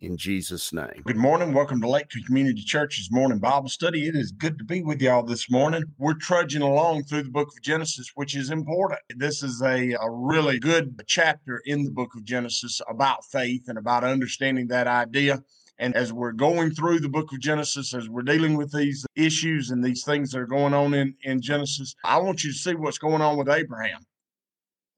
in Jesus' name. Good morning. Welcome to Lake Community Church's morning Bible study. It is good to be with y'all this morning. We're trudging along through the book of Genesis, which is important. This is a, a really good chapter in the book of Genesis about faith and about understanding that idea. And as we're going through the book of Genesis, as we're dealing with these issues and these things that are going on in, in Genesis, I want you to see what's going on with Abraham.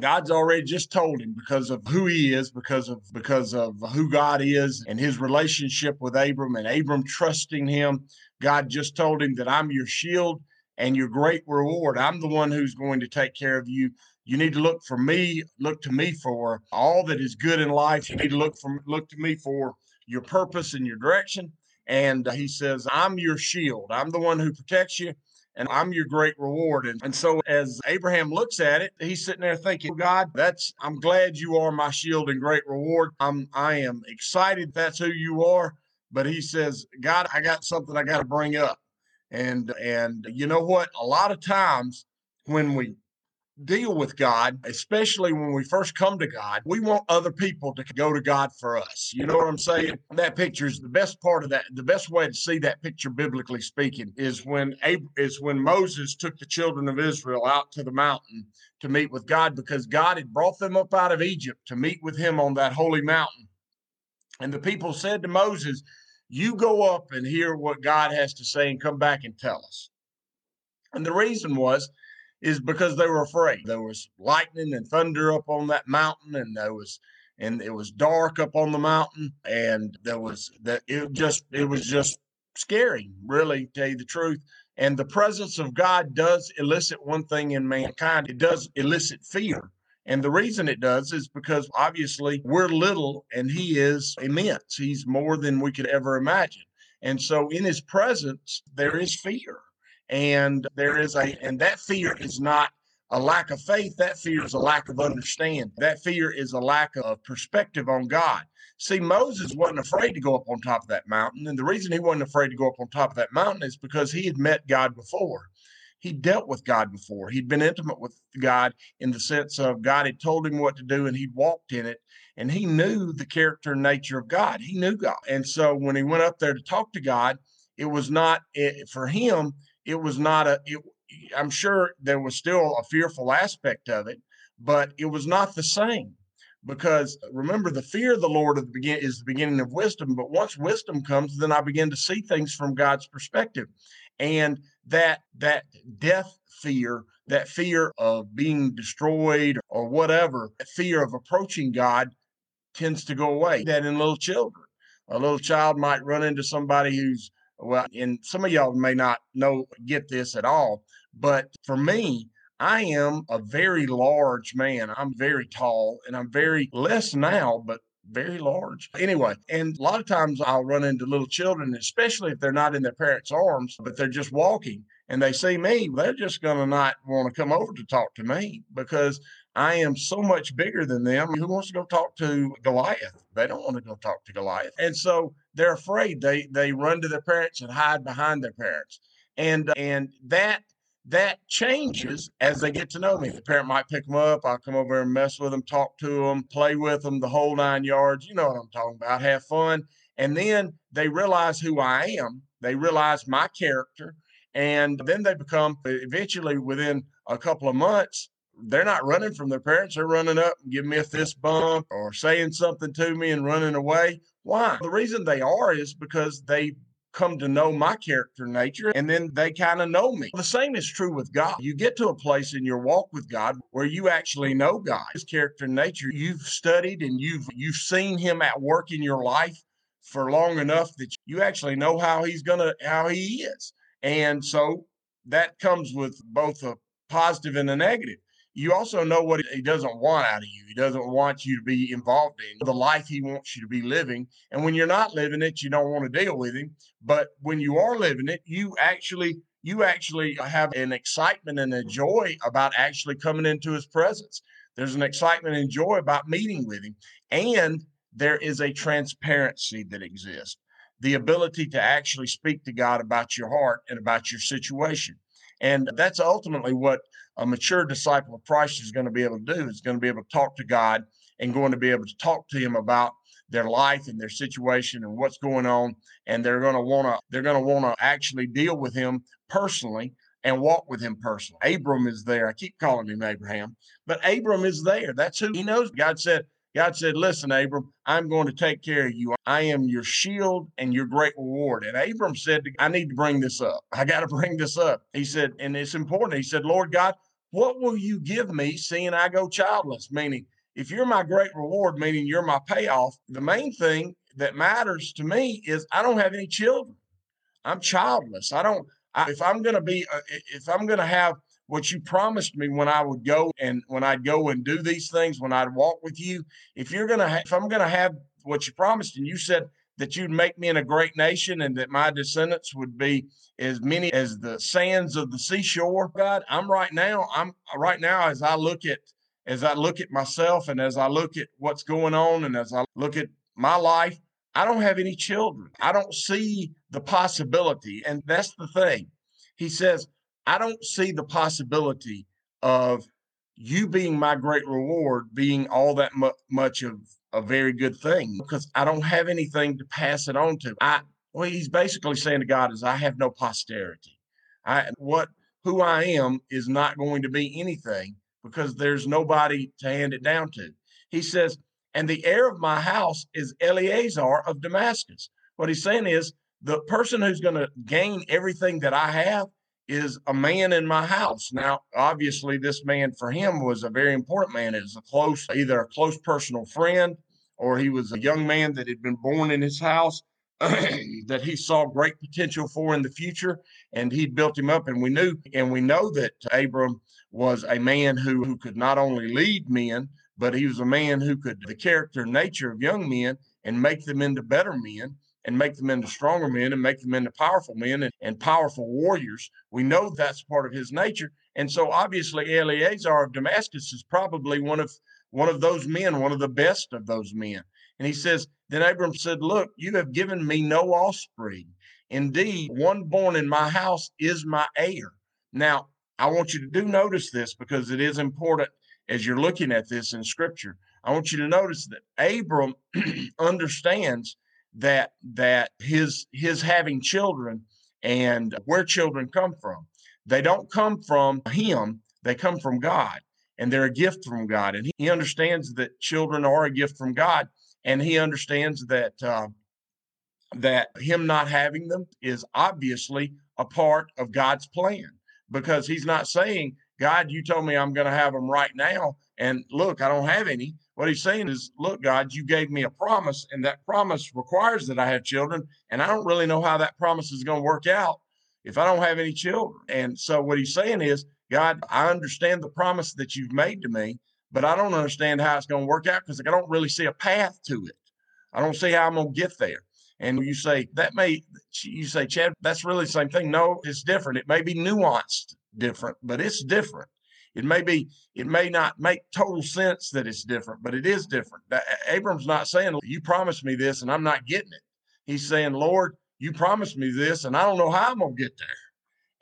God's already just told him because of who he is, because of because of who God is and his relationship with Abram and Abram trusting him. God just told him that I'm your shield and your great reward. I'm the one who's going to take care of you. You need to look for me, look to me for all that is good in life. You need to look for look to me for your purpose and your direction. And he says, I'm your shield. I'm the one who protects you and I'm your great reward. And, and so as Abraham looks at it, he's sitting there thinking, God, that's I'm glad you are my shield and great reward. I'm I am excited that's who you are. But he says, God, I got something I got to bring up. And and you know what? A lot of times when we deal with God, especially when we first come to God, we want other people to go to God for us. You know what I'm saying? That picture is the best part of that. The best way to see that picture, biblically speaking, is when is when Moses took the children of Israel out to the mountain to meet with God because God had brought them up out of Egypt to meet with Him on that holy mountain. And the people said to Moses, "You go up and hear what God has to say, and come back and tell us." And the reason was is because they were afraid. There was lightning and thunder up on that mountain, and there was and it was dark up on the mountain, and there was that it just it was just scary, really, to tell you the truth. And the presence of God does elicit one thing in mankind. It does elicit fear. And the reason it does is because obviously we're little and he is immense. He's more than we could ever imagine. And so in his presence, there is fear. And there is a, and that fear is not a lack of faith. That fear is a lack of understanding. That fear is a lack of perspective on God. See, Moses wasn't afraid to go up on top of that mountain. And the reason he wasn't afraid to go up on top of that mountain is because he had met God before. He dealt with God before. He'd been intimate with God in the sense of God had told him what to do and he'd walked in it. And he knew the character and nature of God. He knew God. And so when he went up there to talk to God, it was not it, for him, it was not a it, i'm sure there was still a fearful aspect of it but it was not the same because remember the fear of the lord the begin is the beginning of wisdom but once wisdom comes then i begin to see things from god's perspective. And that that death fear that fear of being destroyed or whatever fear of approaching god tends to go away. That in little children a little child might run into somebody who's well, and some of y'all may not know, get this at all, but for me, I am a very large man. I'm very tall and I'm very less now, but very large. Anyway, and a lot of times I'll run into little children, especially if they're not in their parents' arms, but they're just walking and they see me, they're just going to not want to come over to talk to me because I am so much bigger than them. Who wants to go talk to Goliath? They don't want to go talk to Goliath. And so they're afraid. They they run to their parents and hide behind their parents. And uh, and that that changes as they get to know me. The parent might pick them up. I'll come over and mess with them, talk to them, play with them, the whole nine yards. You know what I'm talking about. Have fun. And then they realize who I am. They realize my character. And then they become eventually within a couple of months, they're not running from their parents. They're running up and giving me a fist bump or saying something to me and running away. Why? The reason they are is because they come to know my character nature and then they kind of know me. The same is true with God. You get to a place in your walk with God where you actually know God, his character nature. You've studied and you've you've seen him at work in your life for long enough that you actually know how he's gonna how he is. And so that comes with both a positive and a negative. You also know what he doesn't want out of you. He doesn't want you to be involved in the life he wants you to be living. And when you're not living it, you don't want to deal with him. But when you are living it, you actually you actually have an excitement and a joy about actually coming into his presence. There's an excitement and joy about meeting with him. And there is a transparency that exists the ability to actually speak to God about your heart and about your situation. And that's ultimately what a mature disciple of Christ is going to be able to do. Is going to be able to talk to God and going to be able to talk to him about their life and their situation and what's going on and they're going to want to they're going to want to actually deal with him personally and walk with him personally. Abram is there. I keep calling him Abraham, but Abram is there. That's who he knows. God said, God said, Listen, Abram, I'm going to take care of you. I am your shield and your great reward. And Abram said, I need to bring this up. I got to bring this up. He said, and it's important. He said, Lord God, what will you give me seeing I go childless? Meaning, if you're my great reward, meaning you're my payoff, the main thing that matters to me is I don't have any children. I'm childless. I don't, I, if I'm going to be, uh, if I'm going to have what you promised me when I would go and when I'd go and do these things, when I'd walk with you, if you're going to, ha- if I'm going to have what you promised, and you said that you'd make me in a great nation and that my descendants would be as many as the sands of the seashore, God, I'm right now, I'm right now as I look at, as I look at myself and as I look at what's going on and as I look at my life, I don't have any children. I don't see the possibility. And that's the thing. He says, I don't see the possibility of you being my great reward being all that mu- much of a very good thing because I don't have anything to pass it on to. I well, he's basically saying to God is I have no posterity. I what who I am is not going to be anything because there's nobody to hand it down to. He says, and the heir of my house is Eleazar of Damascus. What he's saying is the person who's going to gain everything that I have is a man in my house. Now, obviously, this man for him was a very important man. It was a close, either a close personal friend or he was a young man that had been born in his house that he saw great potential for in the future. And he built him up. And we knew, and we know that Abram was a man who, who could not only lead men, but he was a man who could the character and nature of young men and make them into better men and make them into stronger men and make them into powerful men and, and powerful warriors. We know that's part of his nature. And so obviously Eleazar of Damascus is probably one of one of those men, one of the best of those men. And he says, Then Abram said, Look, you have given me no offspring. Indeed, one born in my house is my heir. Now, I want you to do notice this because it is important as you're looking at this in scripture. I want you to notice that Abram understands that that his his having children and where children come from. They don't come from him they come from god and they're a gift from god and he understands that children are a gift from god and he understands that uh, that him not having them is obviously a part of god's plan because he's not saying god you told me i'm going to have them right now and look i don't have any what he's saying is, look, God, you gave me a promise, and that promise requires that I have children. And I don't really know how that promise is going to work out if I don't have any children. And so what he's saying is, God, I understand the promise that you've made to me, but I don't understand how it's going to work out because I don't really see a path to it. I don't see how I'm going to get there. And you say, that may, you say, Chad, that's really the same thing. No, it's different. It may be nuanced different, but it's different. It may be, it may not make total sense that it's different, but it is different. Abram's not saying, You promised me this and I'm not getting it. He's saying, Lord, you promised me this and I don't know how I'm going to get there.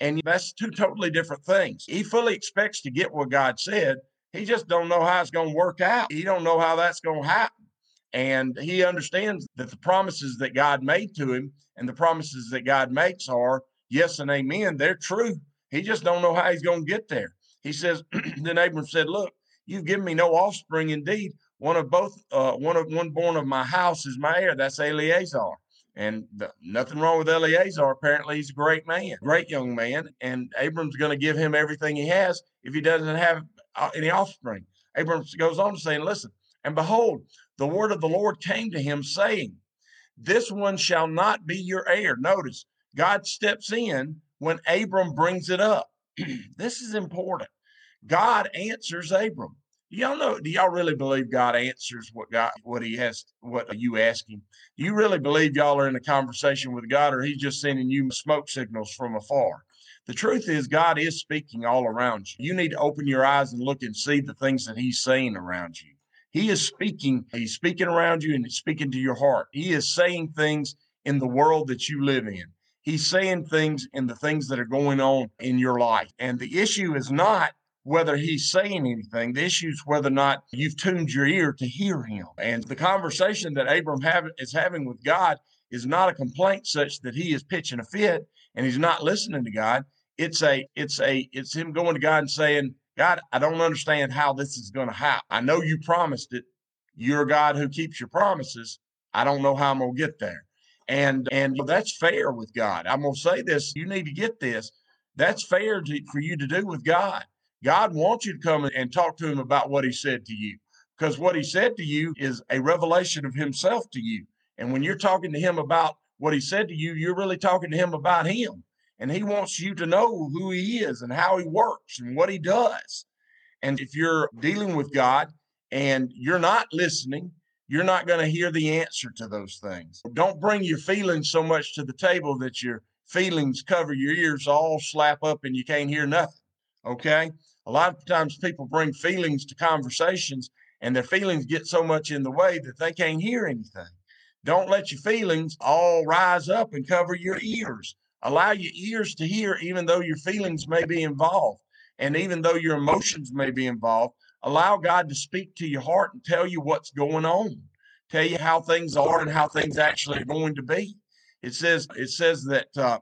And that's two totally different things. He fully expects to get what God said. He just don't know how it's going to work out. He don't know how that's going to happen. And he understands that the promises that God made to him and the promises that God makes are yes and amen. They're true. He just don't know how he's going to get there. He says, then Abram said, Look, you've given me no offspring. Indeed, one of both, uh, one of one born of my house is my heir. That's Eleazar. And the, nothing wrong with Eleazar. Apparently, he's a great man, great young man. And Abram's going to give him everything he has if he doesn't have uh, any offspring. Abram goes on to say, Listen, and behold, the word of the Lord came to him, saying, this one shall not be your heir. Notice God steps in when Abram brings it up. this is important. God answers Abram. Y'all know, do y'all really believe God answers what God what he has what you ask him? Do you really believe y'all are in a conversation with God or he's just sending you smoke signals from afar? The truth is God is speaking all around you. You need to open your eyes and look and see the things that he's saying around you. He is speaking, he's speaking around you and he's speaking to your heart. He is saying things in the world that you live in. He's saying things in the things that are going on in your life. And the issue is not whether he's saying anything. The issue is whether or not you've tuned your ear to hear him. And the conversation that Abram have, is having with God is not a complaint such that he is pitching a fit and he's not listening to God. It's a, it's a, it's him going to God and saying, God, I don't understand how this is going to happen. I know you promised it. You're a God who keeps your promises. I don't know how I'm going to get there. And and that's fair with God. I'm to say this. You need to get this. That's fair to, for you to do with God. God wants you to come and talk to him about what he said to you because what he said to you is a revelation of himself to you. And when you're talking to him about what he said to you, you're really talking to him about him. And he wants you to know who he is and how he works and what he does. And if you're dealing with God and you're not listening, you're not going to hear the answer to those things. Don't bring your feelings so much to the table that your feelings cover your ears, all slap up, and you can't hear nothing. Okay. A lot of times people bring feelings to conversations and their feelings get so much in the way that they can't hear anything. Don't let your feelings all rise up and cover your ears. Allow your ears to hear, even though your feelings may be involved and even though your emotions may be involved. Allow God to speak to your heart and tell you what's going on, tell you how things are and how things actually are going to be. It says, it says that, uh,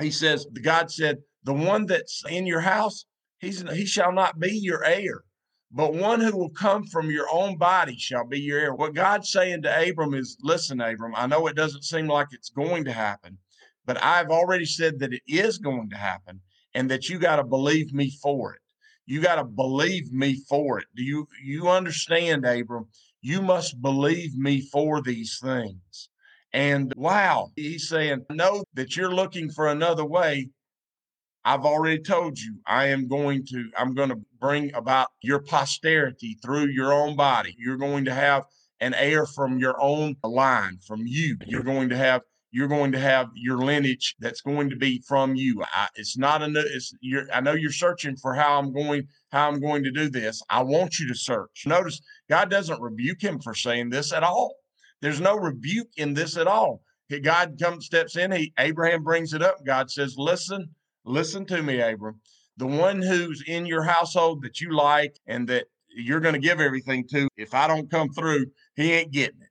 he says, God said, the one that's in your house, he's, he shall not be your heir, but one who will come from your own body shall be your heir. What God's saying to Abram is, listen, Abram, I know it doesn't seem like it's going to happen, but I've already said that it is going to happen and that you got to believe me for it. You got to believe me for it. Do you you understand, Abram? You must believe me for these things. And wow, he's saying, know that you're looking for another way, I've already told you I am going to I'm going to bring about your posterity through your own body. You're going to have an heir from your own line, from you. You're going to have you're going to have your lineage that's going to be from you. I, it's not a it's you're, I know you're searching for how I'm going how I'm going to do this. I want you to search. Notice God doesn't rebuke him for saying this at all. There's no rebuke in this at all. God comes steps in. He Abraham brings it up. God says, "Listen, Listen to me, Abram. The one who's in your household that you like and that you're going to give everything to, if I don't come through, he ain't getting it.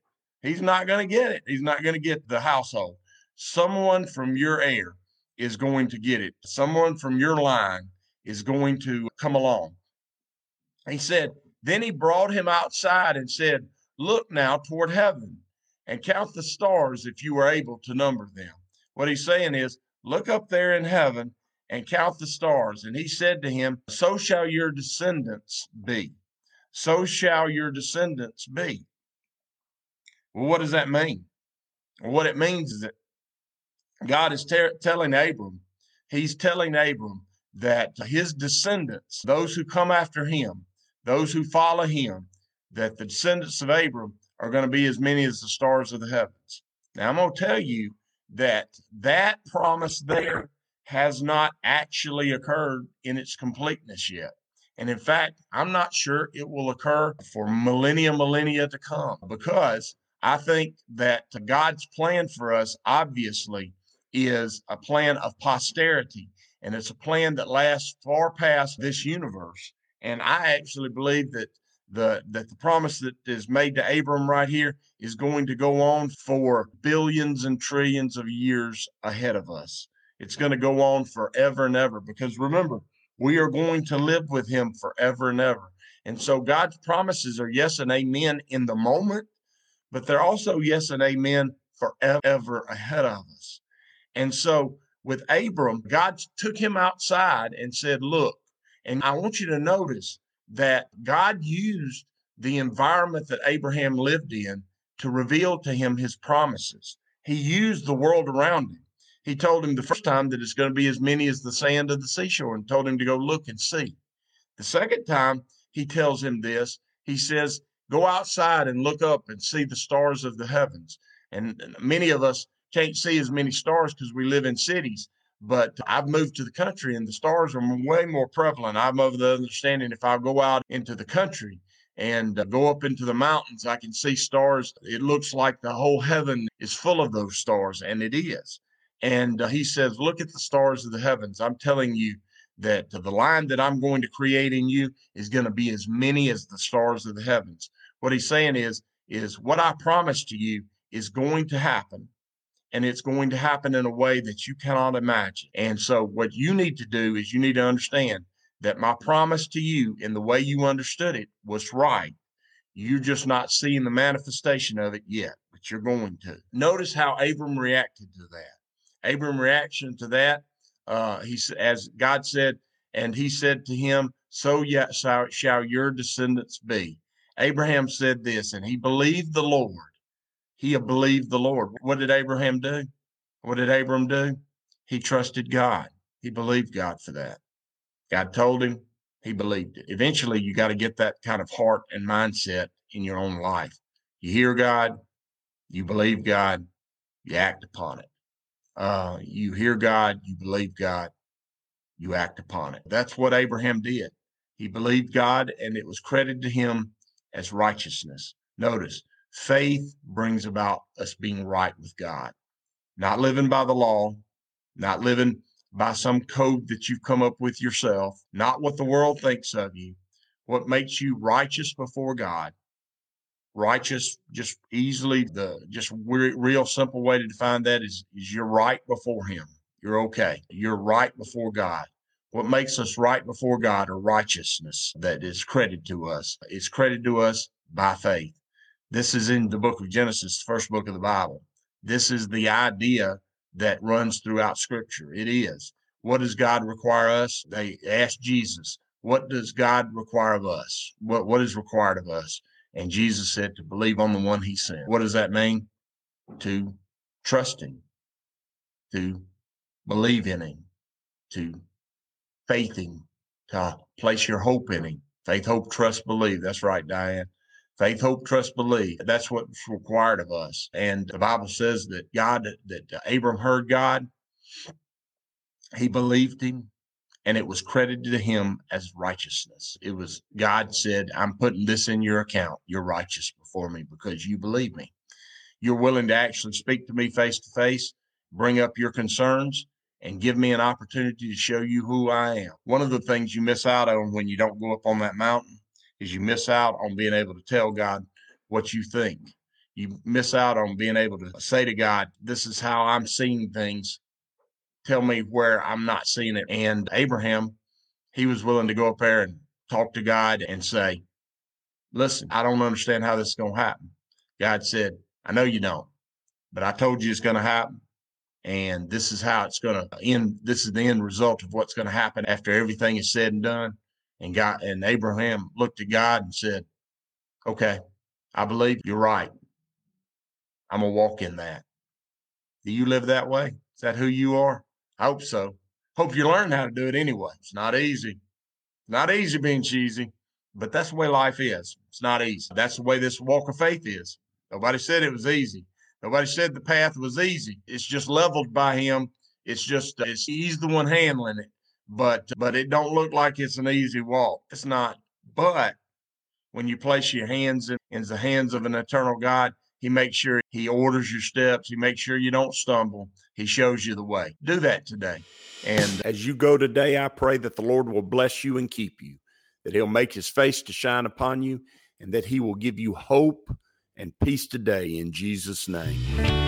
He's not going to get it. He's not going to get the household. Someone from your heir is going to get it. Someone from your line is going to come along. He said, Then he brought him outside and said, Look now toward heaven and count the stars if you are able to number them. What he's saying is, Look up there in heaven and count the stars. And he said to him, So shall your descendants be. So shall your descendants be. Well, what does that mean? what it means is that God is ter- telling Abram, he's telling Abram that his descendants, those who come after him, those who follow him, that the descendants of Abram are going to be as many as the stars of the heavens. Now, I'm going to tell you that that promise there has not actually occurred in its completeness yet. And in fact, I'm not sure it will occur for millennia, millennia to come because I think that God's plan for us, obviously, is a plan of posterity. And it's a plan that lasts far past this universe. And I actually believe that the that the promise that is made to Abram right here is going to go on for billions and trillions of years ahead of us. It's going to go on forever and ever because remember, we are going to live with him forever and ever. And so God's promises are yes and amen in the moment, but they're also yes and amen forever ahead of us. And so with Abram, God took him outside and said, Look, and I want you to notice that God used the environment that Abraham lived in to reveal to him his promises. He used the world around him. He told him the first time that it's going to be as many as the sand of the seashore and told him to go look and see. The second time he tells him this, he says, Go outside and look up and see the stars of the heavens. And many of us can't see as many stars because we live in cities. But I've moved to the country and the stars are way more prevalent. I'm of the understanding if I go out into the country and uh, go up into the mountains, I can see stars. It looks like the whole heaven is full of those stars, and it is. And uh, he says, Look at the stars of the heavens. I'm telling you that the line that I'm going to create in you is going to be as many as the stars of the heavens. What he's saying is, is what I promised to you is going to happen and it's going to happen in a way that you cannot imagine. And so, what you need to do is you need to understand that my promise to you in the way you understood it was right. You're just not seeing the manifestation of it yet, but you're going to. Notice how Abram reacted to that. Abram reaction to that, uh, he as God said, and he said to him, "So yet shall, shall your descendants be." Abraham said this, and he believed the Lord, he believed the Lord. What did Abraham do? What did Abram do? He trusted God. He believed God for that. God told him, he believed it. Eventually, you got to get that kind of heart and mindset in your own life. You hear God, you believe God, you act upon it. Uh, you hear God, you believe God, you act upon it. That's what Abraham did. He believed God, and it was credited to him as righteousness. Notice, Faith brings about us being right with God, not living by the law, not living by some code that you've come up with yourself, not what the world thinks of you. What makes you righteous before God? Righteous, just easily the just re- real simple way to define that is is you're right before Him. You're okay. You're right before God. What makes us right before God or righteousness that is credited to us. It's credited to us by faith. This is in the book of Genesis, the first book of the Bible. This is the idea that runs throughout scripture. It is. What does God require us? They asked Jesus, what does God require of us? What, what is required of us? And Jesus said to believe on the one he sent. What does that mean? To trust him, to believe in him, to faith him, to place your hope in him. Faith, hope, trust, believe. That's right, Diane. Faith, hope, trust, believe. That's what's required of us. And the Bible says that God, that Abram heard God, he believed him, and it was credited to him as righteousness. It was God said, I'm putting this in your account. You're righteous before me because you believe me. You're willing to actually speak to me face to face, bring up your concerns, and give me an opportunity to show you who I am. One of the things you miss out on when you don't go up on that mountain is you miss out on being able to tell God what you think. You miss out on being able to say to God, This is how I'm seeing things. Tell me where I'm not seeing it. And Abraham, he was willing to go up there and talk to God and say, Listen, I don't understand how this is going to happen. God said, I know you don't, but I told you it's going to happen. And this is how it's going to end. This is the end result of what's going to happen after everything is said and done. And God and Abraham looked at God and said, Okay, I believe you're right. I'm gonna walk in that. Do you live that way? Is that who you are? I hope so. Hope you learn how to do it anyway. It's not easy. Not easy being cheesy, but that's the way life is. It's not easy. That's the way this walk of faith is. Nobody said it was easy. Nobody said the path was easy. It's just leveled by him. It's just uh, it's he's the one handling it but but it don't look like it's an easy walk. It's not. But when you place your hands in, in the hands of an eternal God, he makes sure he orders your steps. He makes sure you don't stumble. He shows you the way. Do that today. And as you go today, I pray that the Lord will bless you and keep you, that he'll make his face to shine upon you, and that he will give you hope and peace today in Jesus' name.